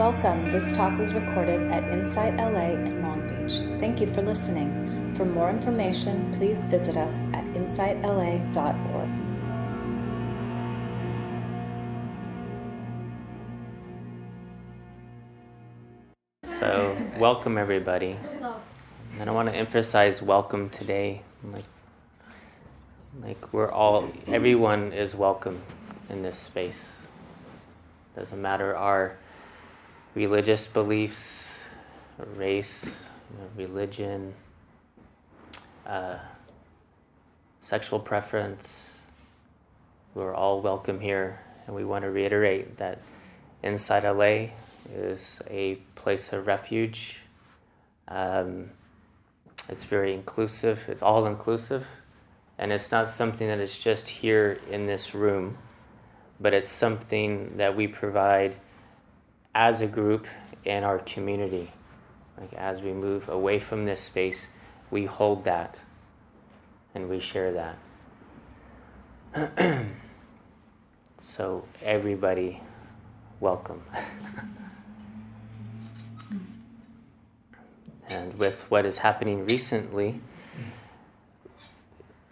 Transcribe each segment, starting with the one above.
Welcome. This talk was recorded at Insight LA in Long Beach. Thank you for listening. For more information, please visit us at insightla.org. So, welcome everybody. And I want to emphasize welcome today. Like, like we're all, everyone is welcome in this space. Doesn't matter our religious beliefs, race, religion, uh, sexual preference. We're all welcome here, and we want to reiterate that Insight LA is a place of refuge. Um, it's very inclusive, it's all inclusive, and it's not something that is just here in this room, but it's something that we provide as a group in our community. Like as we move away from this space, we hold that and we share that. so, everybody, welcome. and with what is happening recently,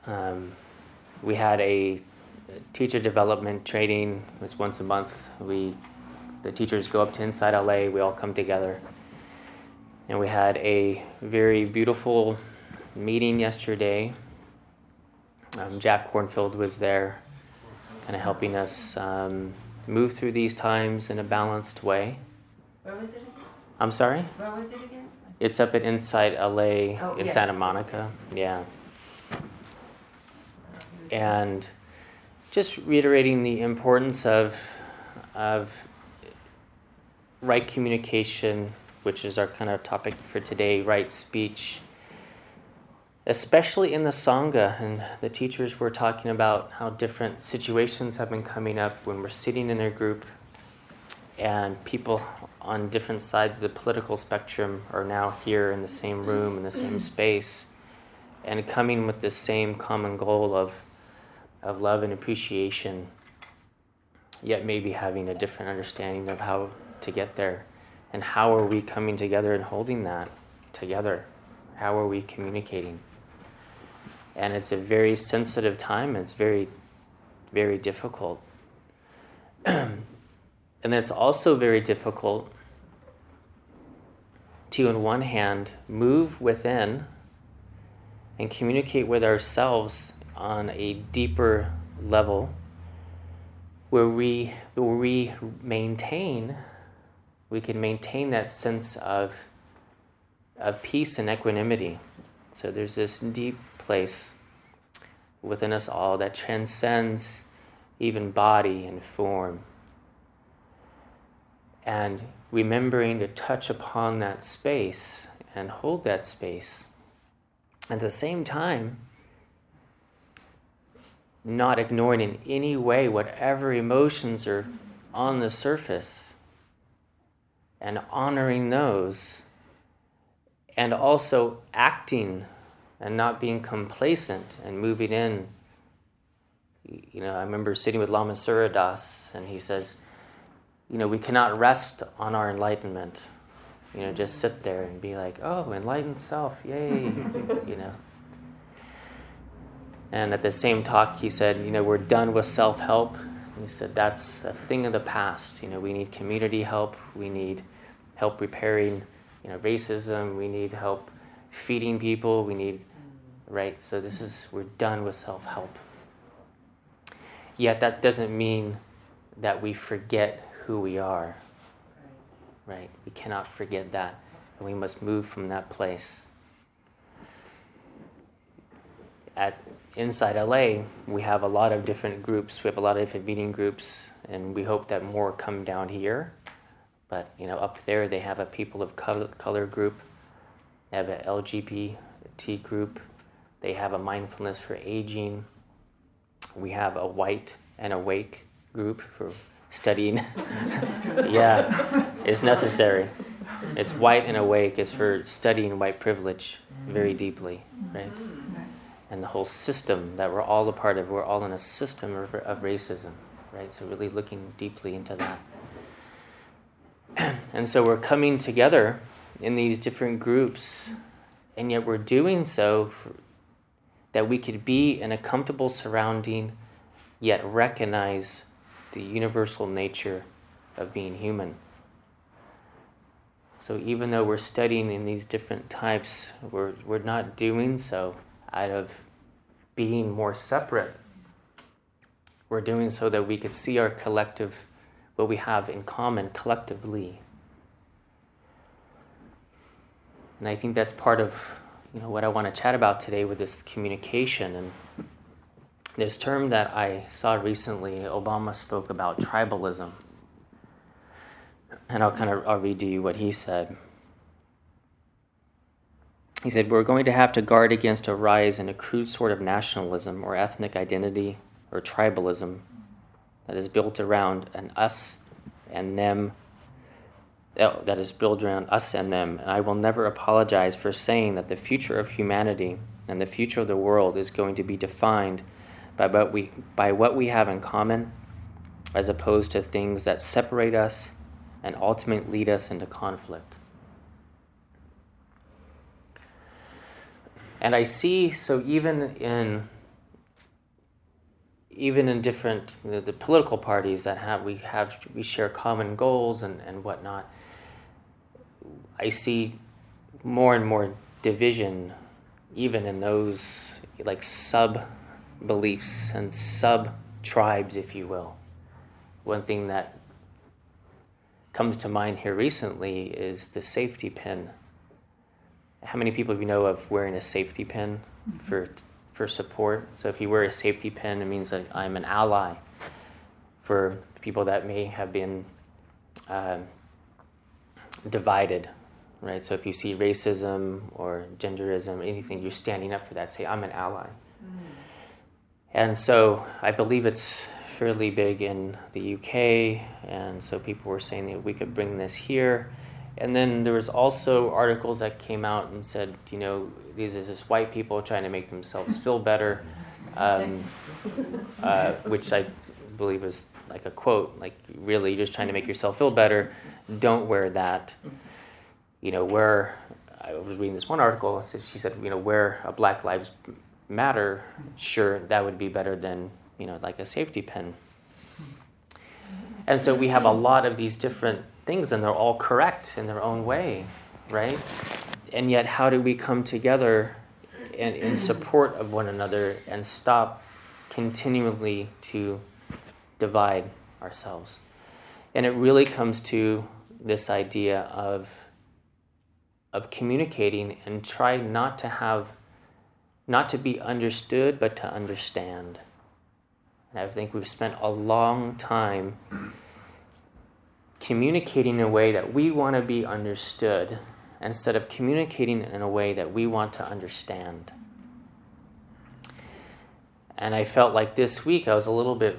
um, we had a teacher development training. It was once a month. We the teachers go up to Insight LA. We all come together, and we had a very beautiful meeting yesterday. Um, Jack Kornfield was there, kind of helping us um, move through these times in a balanced way. Where was it again? I'm sorry. Where was it again? It's up at Insight LA Oh, in yes. Santa Monica. Yeah. And just reiterating the importance of, of right communication, which is our kind of topic for today, right speech, especially in the Sangha. And the teachers were talking about how different situations have been coming up when we're sitting in a group and people on different sides of the political spectrum are now here in the same room, in the same mm-hmm. space, and coming with the same common goal of, of love and appreciation, yet maybe having a different understanding of how to get there. And how are we coming together and holding that together? How are we communicating? And it's a very sensitive time, it's very, very difficult. And it's also very difficult to, on one hand, move within and communicate with ourselves on a deeper level where we, where we maintain, we can maintain that sense of, of peace and equanimity. So there's this deep place within us all that transcends even body and form and remembering to touch upon that space and hold that space. At the same time, not ignoring in any way whatever emotions are on the surface and honoring those, and also acting and not being complacent and moving in. You know, I remember sitting with Lama Surya Das, and he says, you know, we cannot rest on our enlightenment. You know, just sit there and be like, oh, enlightened self, yay, you know. And at the same talk, he said, you know, we're done with self help. He said, that's a thing of the past. You know, we need community help, we need help repairing, you know, racism, we need help feeding people, we need, mm. right? So this is, we're done with self help. Yet that doesn't mean that we forget who we are. Right? We cannot forget that. And we must move from that place. At Insight LA, we have a lot of different groups. We have a lot of different meeting groups, and we hope that more come down here. But you know, up there they have a people of color, group. They have an LGBT group. They have a mindfulness for aging. We have a white and awake group for studying. yeah, it's necessary. It's white and awake is for studying white privilege very deeply, right? And the whole system that we're all a part of, we're all in a system of, of racism, right? So, really looking deeply into that. And so we're coming together in these different groups, and yet we're doing so for, that we could be in a comfortable surrounding, yet recognize the universal nature of being human. So even though we're studying in these different types, we're, we're not doing so out of being more separate. We're doing so that we could see our collective, what we have in common collectively. And I think that's part of you know what I want to chat about today with this communication and this term that I saw recently. Obama spoke about tribalism, and I'll kind of I'll read to you what he said. He said, We're going to have to guard against a rise in a crude sort of nationalism or ethnic identity or tribalism that is built around an us and them uh, that is built around us and them. And I will never apologize for saying that the future of humanity and the future of the world is going to be defined by what we, by what we have in common as opposed to things that separate us and ultimately lead us into conflict. And I see, so even in even in different the, the, political parties that have we have we share common goals and, and whatnot I see more and more division, even in those like sub beliefs and sub tribes, if you will. One thing that comes to mind here recently is the safety pin. How many people do you know of wearing a safety pin mm-hmm. for for support? So if you wear a safety pin, it means that I'm an ally for people that may have been uh, divided right? So if you see racism or genderism, anything, you're standing up for that. Say, I'm an ally. Mm. And so I believe it's fairly big in the UK, and so people were saying that we could bring this here. And then there was also articles that came out and said, you know, these are just white people trying to make themselves feel better, um, uh, which I believe was like a quote, like really just trying to make yourself feel better. Don't wear that you know, where I was reading this one article, she said, you know, wear a Black Lives Matter, sure, that would be better than, you know, like a safety pin. And so we have a lot of these different things, and they're all correct in their own way, right? And yet, how do we come together in, in support of one another and stop continually to divide ourselves? And it really comes to this idea of of communicating and try not to have not to be understood but to understand and i think we've spent a long time communicating in a way that we want to be understood instead of communicating in a way that we want to understand. And i felt like this week i was a little bit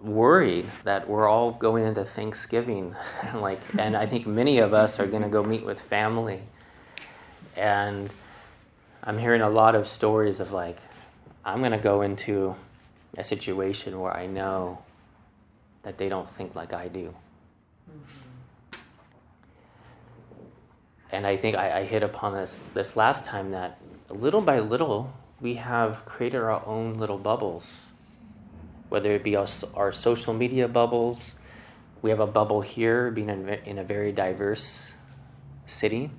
worried that we're all going into Thanksgiving, like, and I think many of us are going to go meet with family, and I'm hearing a lot of stories of like, I'm going to go into a situation where I know that they don't think like I do. Mm-hmm. And I think I, I hit upon this this last time that little by little we have created our own little bubbles whether it be our, our social media bubbles. We have a bubble here, being in, in a very diverse city.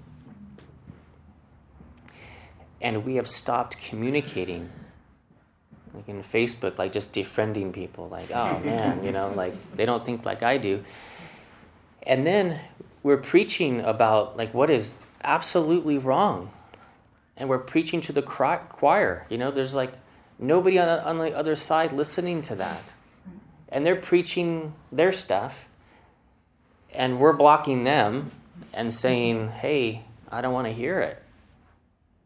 And we have stopped communicating. Like in Facebook, like just defriending people, like, oh man, you know, like they don't think like I do. And then we're preaching about like what is absolutely wrong. And we're preaching to the choir. You know, there's like nobody on the, on the other side listening to that. And they're preaching their stuff, and we're blocking them and saying, hey, I don't want to hear it.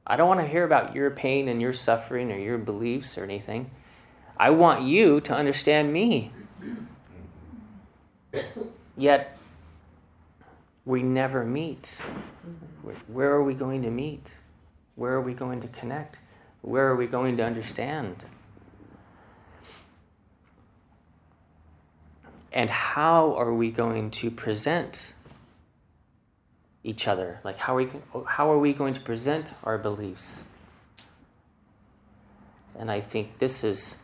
I don't want to hear about your pain and your suffering or your beliefs or anything. I want you to understand me. Yet, we never meet. Where are we going to meet? Where are we going to connect? Where are we going to understand? And how are we going to present each other? Like, how are we, how are we going to present our beliefs? And I think this is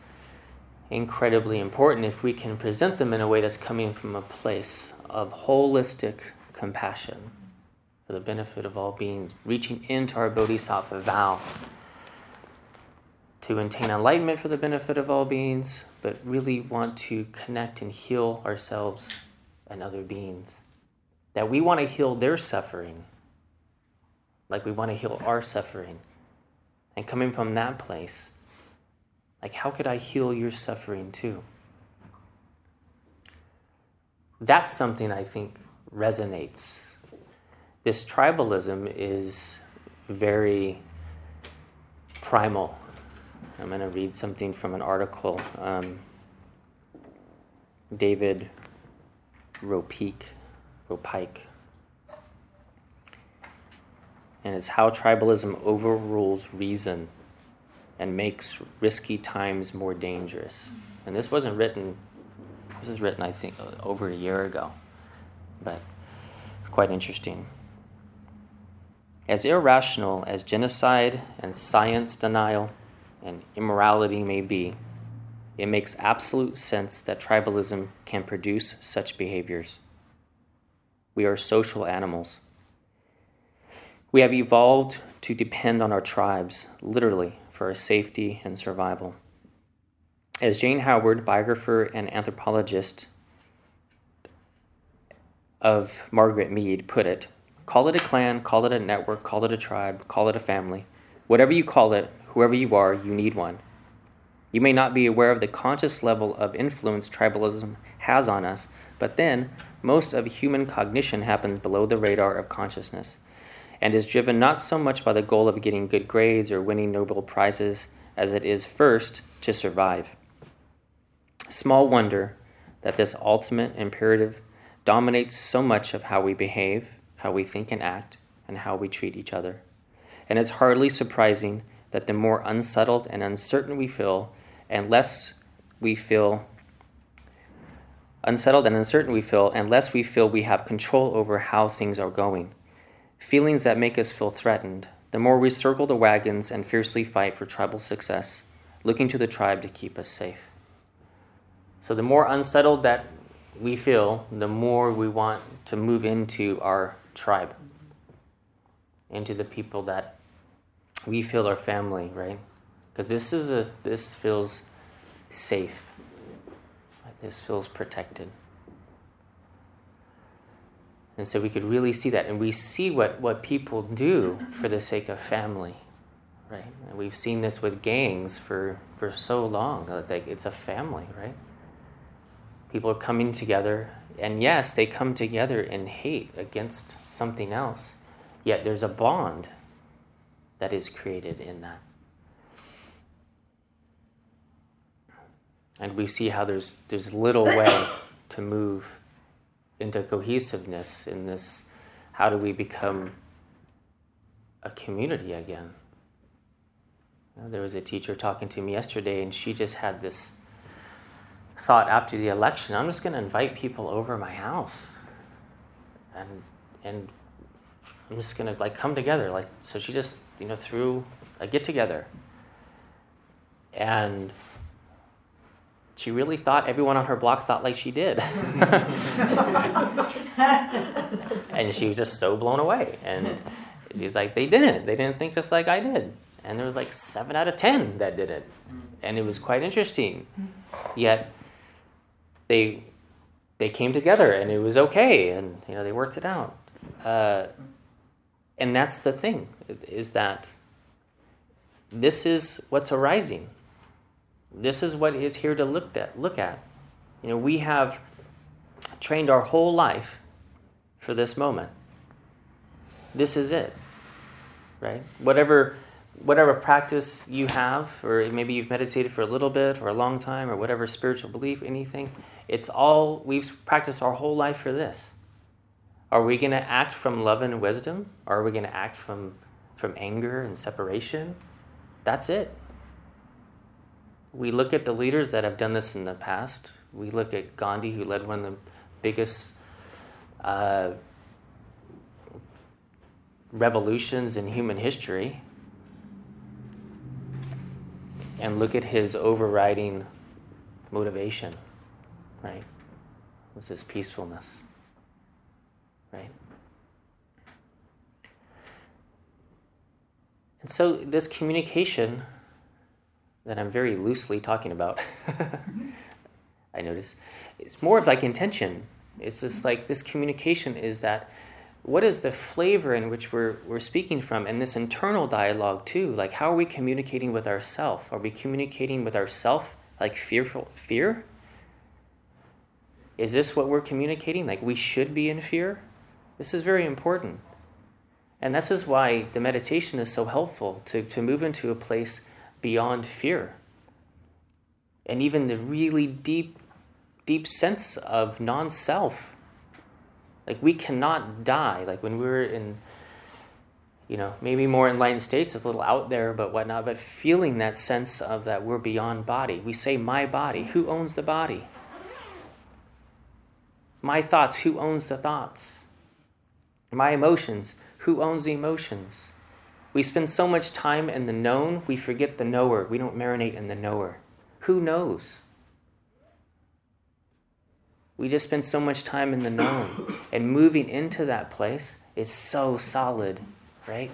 incredibly important if we can present them in a way that's coming from a place of holistic compassion for the benefit of all beings, reaching into our bodhisattva vow to attain enlightenment for the benefit of all beings, but really want to connect and heal ourselves and other beings. That we want to heal their suffering like we want to heal our suffering. And coming from that place, like, how could I heal your suffering too? That's something I think resonates. This tribalism is very primal. I'm going to read something from an article. Um, David Ropeik, Ropike. And it's how tribalism overrules reason and makes risky times more dangerous. And this wasn't written, this was written, I think, over a year ago, but quite interesting. As irrational as genocide and science denial and immorality may be, it makes absolute sense that tribalism can produce such behaviors. We are social animals. We have evolved to depend on our tribes, literally, for our safety and survival. As Jane Howard, biographer and anthropologist of Margaret Mead, put it, call it a clan, call it a network, call it a tribe, call it a family. Whatever you call it, whoever you are, you need one. You may not be aware of the conscious level of influence tribalism has on us, but then most of human cognition happens below the radar of consciousness and is driven not so much by the goal of getting good grades or winning Nobel Prizes as it is first to survive. Small wonder that this ultimate imperative dominates so much of how we behave, how we think and act, and how we treat each other. And it's hardly surprising that the more unsettled and uncertain we feel, and less we feel unsettled and uncertain we feel, and less we feel we have control over how things are going feelings that make us feel threatened, the more we circle the wagons and fiercely fight for tribal success, looking to the tribe to keep us safe. So, the more unsettled that we feel, the more we want to move into our tribe, into the people that we feel are family, right? Because this is a this feels safe. This feels protected. And so we could really see that. And we see what, what people do for the sake of family, right? And we've seen this with gangs for, for so long. Like it's a family, right? People are coming together. And yes, they come together in hate against something else. Yet there's a bond that is created in that. And we see how there's, there's little way to move into cohesiveness in this how do we become a community again there was a teacher talking to me yesterday and she just had this thought after the election i'm just going to invite people over my house and and i'm just going to like come together like so she just you know threw a get together and she really thought everyone on her block thought like she did. and she was just so blown away. And she's like, they didn't. They didn't think just like I did. And there was like seven out of ten that did it. And it was quite interesting. Yet they they came together and it was okay and you know they worked it out. Uh, and that's the thing is that this is what's arising this is what is here to look at. Look at. You know, we have trained our whole life for this moment. This is it. Right? Whatever whatever practice you have, or maybe you've meditated for a little bit or a long time, or whatever spiritual belief, anything, it's all we've practiced our whole life for this. Are we going to act from love and wisdom? Or are we going to act from from anger and separation? That's it we look at the leaders that have done this in the past. We look at Gandhi, who led one of the biggest uh, revolutions in human history and look at his overriding motivation, right? Was his peacefulness, right? And so, this communication that I'm very loosely talking about, I notice, it's more of like intention. It's just like this communication is that what is the flavor in which we're, we're speaking from and this internal dialogue too like how are we communicating with ourself are we communicating with ourself like fearful fear is this what we're communicating like we should be in fear this is very important and this is why the meditation is so helpful to, to move into a place beyond fear and even the really deep deep sense of non-self like we cannot die. Like when we're in, you know, maybe more enlightened states, it's a little out there, but whatnot. But feeling that sense of that we're beyond body. We say my body. Who owns the body? My thoughts. Who owns the thoughts? My emotions. Who owns the emotions? We spend so much time in the known, we forget the knower. We don't marinate in the knower. Who knows? We just spend so much time in the known. And moving into that place is so solid, right?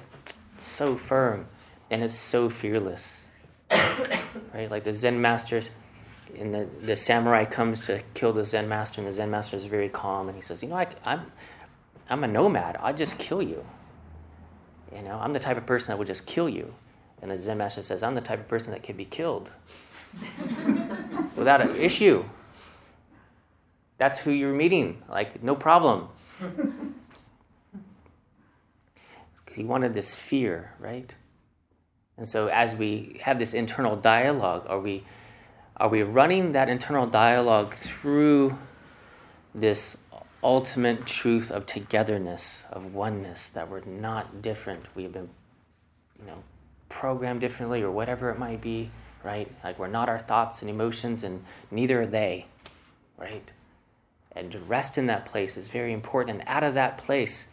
So firm. And it's so fearless. right? Like the Zen master, and the, the samurai comes to kill the Zen master, and the Zen master is very calm, and he says, You know, I, I'm, I'm a nomad. I'll just kill you. You know, I'm the type of person that would just kill you. And the Zen master says, I'm the type of person that can be killed without an issue. That's who you're meeting. Like, no problem. Because he wanted this fear, right? And so as we have this internal dialogue, are we are we running that internal dialogue through this ultimate truth of togetherness, of oneness, that we're not different. We've been, you know, programmed differently or whatever it might be, right? Like we're not our thoughts and emotions and neither are they, right? and to rest in that place is very important. And out of that place,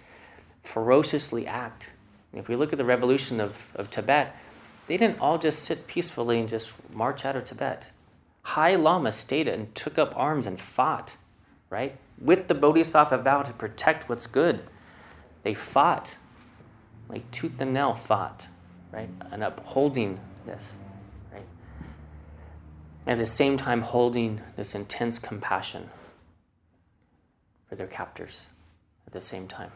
ferociously act. And if we look at the revolution of, of Tibet, they didn't all just sit peacefully and just march out of Tibet. High Lama stayed and took up arms and fought, right? With the Bodhisattva vow to protect what's good. They fought, like tooth and nail fought, right? And upholding this, right? At the same time, holding this intense compassion for their captors at the same time.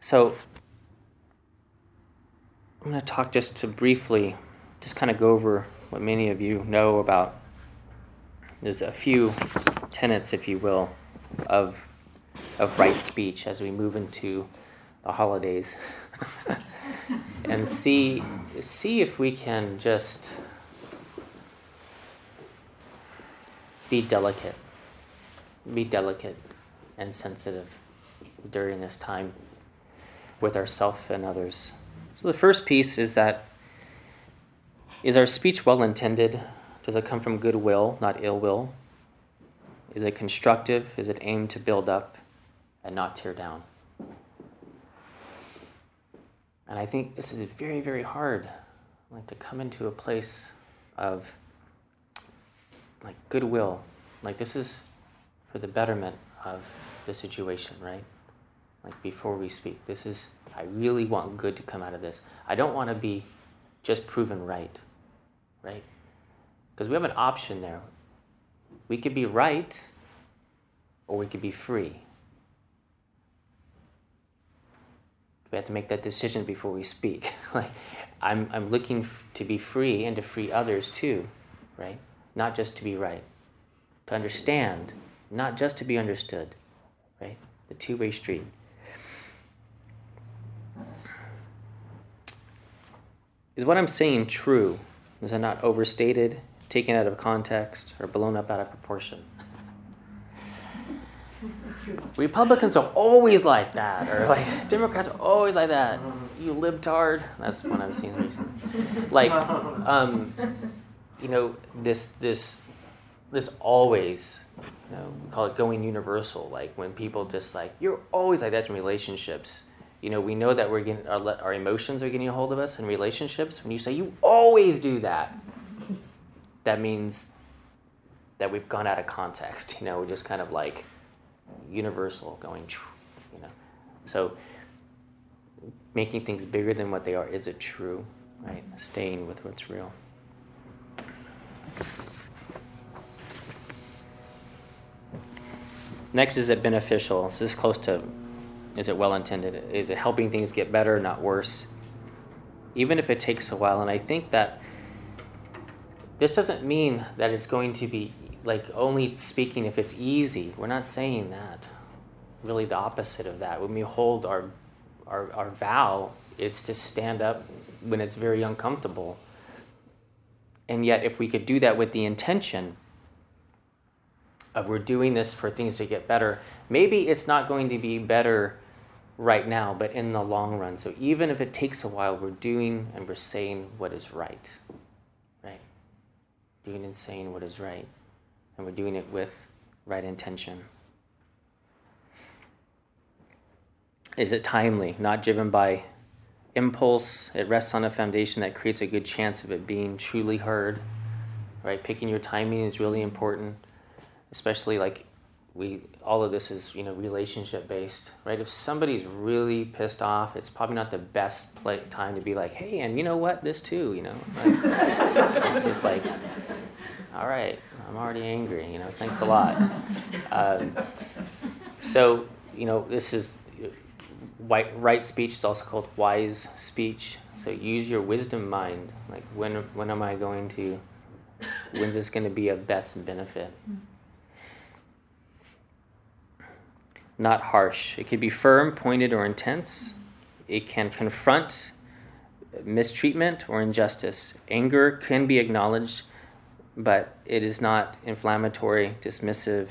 So, I'm going to talk just to briefly, just kind of go over what many of you know about. There's a few tenets, if you will, of, of right speech as we move into the holidays. and see, see if we can just be delicate. Be delicate and sensitive during this time with ourselves and others. So the first piece is that is our speech well intended? Does it come from goodwill, not ill will? Is it constructive? Is it aimed to build up and not tear down? And I think this is very, very hard, like to come into a place of like goodwill. Like this is for the betterment of the situation, right? Like before we speak, this is, I really want good to come out of this. I don't want to be just proven right, right? Because we have an option there. We could be right or we could be free. We have to make that decision before we speak. like, I'm, I'm looking to be free and to free others too, right? not just to be right. To understand, not just to be understood, right? The two way street. Is what I'm saying true? Is it not overstated, taken out of context, or blown up out of proportion? Republicans are always like that, or like Democrats are always like that. You libtard. That's one I've seen recently. Like, um, you know, this this this always you know, we call it going universal. Like when people just like you're always like that in relationships. You know, we know that we're getting our, our emotions are getting a hold of us in relationships. When you say you always do that, that means that we've gone out of context. You know, we're just kind of like universal going. You know, so making things bigger than what they are is it true, right? Staying with what's real. Next, is it beneficial? Is this close to, is it well intended? Is it helping things get better, not worse? Even if it takes a while. And I think that this doesn't mean that it's going to be like only speaking if it's easy. We're not saying that. Really, the opposite of that. When we hold our, our, our vow, it's to stand up when it's very uncomfortable. And yet, if we could do that with the intention, of we're doing this for things to get better, maybe it's not going to be better right now, but in the long run. So even if it takes a while, we're doing and we're saying what is right. Right? Doing and saying what is right. And we're doing it with right intention. Is it timely, not driven by impulse? It rests on a foundation that creates a good chance of it being truly heard. Right? Picking your timing is really important especially like we all of this is you know relationship based right? If somebody's really pissed off it's probably not the best play, time to be like hey and you know what? This too you know? Like, it's just like all right i'm already angry you know? Thanks a lot. Um, so you know this is white, right speech is also called wise speech. So use your wisdom mind. Like when when am i going to when's this going to be of best benefit not harsh. It can be firm, pointed, or intense. It can confront mistreatment or injustice. Anger can be acknowledged, but it is not inflammatory, dismissive,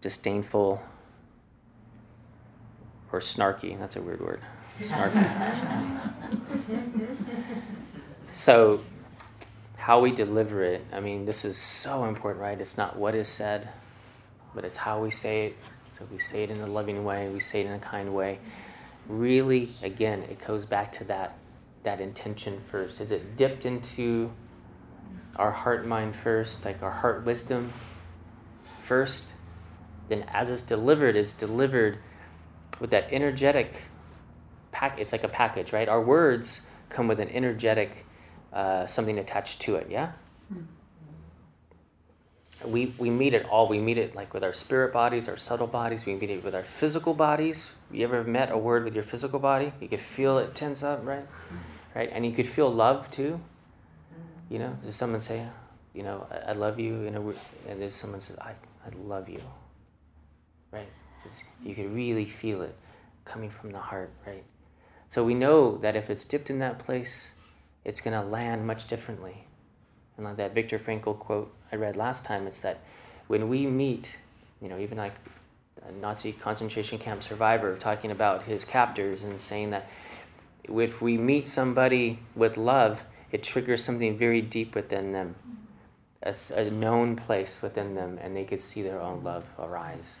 disdainful, or snarky. That's a weird word. Snarky. so, how we deliver it, I mean, this is so important, right? It's not what is said, but it's how we say it, so we say it in a loving way, we say it in a kind way. Really, again, it goes back to that that intention first. Is it dipped into our heart mind first, like our heart wisdom first? Then as it's delivered, it's delivered with that energetic pack. It's like a package, right? Our words come with an energetic uh, something attached to it. Yeah. Mm-hmm we, we meet it all. We meet it like with our spirit bodies, our subtle bodies. We meet it with our physical bodies. You ever met a word with your physical body? You could feel it tense up, right? Right? And you could feel love too. You know, does someone say, you know, I, I love you, in a, and there's someone says, I, I love you. Right? It's, you could really feel it coming from the heart, right? So we know that if it's dipped in that place, it's going to land much differently. And like that Viktor Frankl quote I read last time, it's that when we meet, you know, even like a Nazi concentration camp survivor talking about his captors and saying that if we meet somebody with love, it triggers something very deep within them, a, a known place within them, and they could see their own love arise.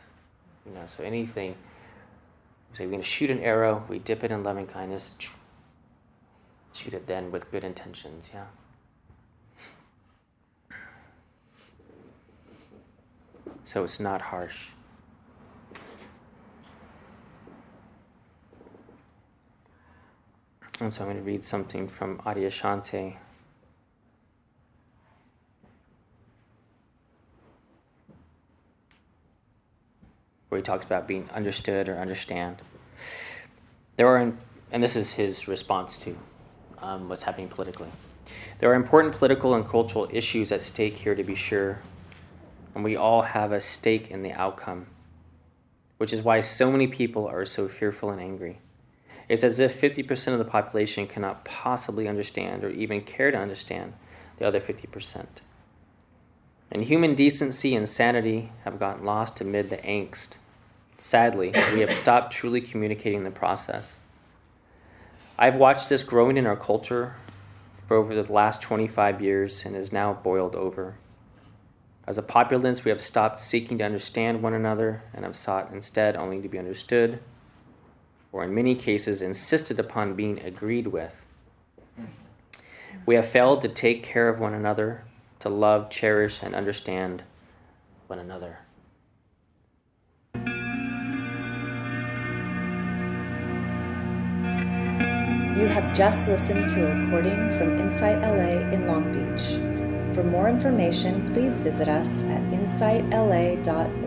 You know, so anything, say we're going to shoot an arrow, we dip it in loving kindness, shoot it then with good intentions, yeah. So it's not harsh. And so I'm going to read something from Adyashanti. Where he talks about being understood or understand. There are, and this is his response to um, what's happening politically. There are important political and cultural issues at stake here, to be sure, and we all have a stake in the outcome, which is why so many people are so fearful and angry. It's as if 50% of the population cannot possibly understand or even care to understand the other 50%. And human decency and sanity have gotten lost amid the angst. Sadly, we have stopped truly communicating the process. I've watched this growing in our culture for over the last 25 years and is now boiled over. As a populace, we have stopped seeking to understand one another and have sought instead only to be understood, or in many cases, insisted upon being agreed with. We have failed to take care of one another, to love, cherish, and understand one another. You have just listened to a recording from Insight LA in Long Beach. For more information, please visit us at insightla.org.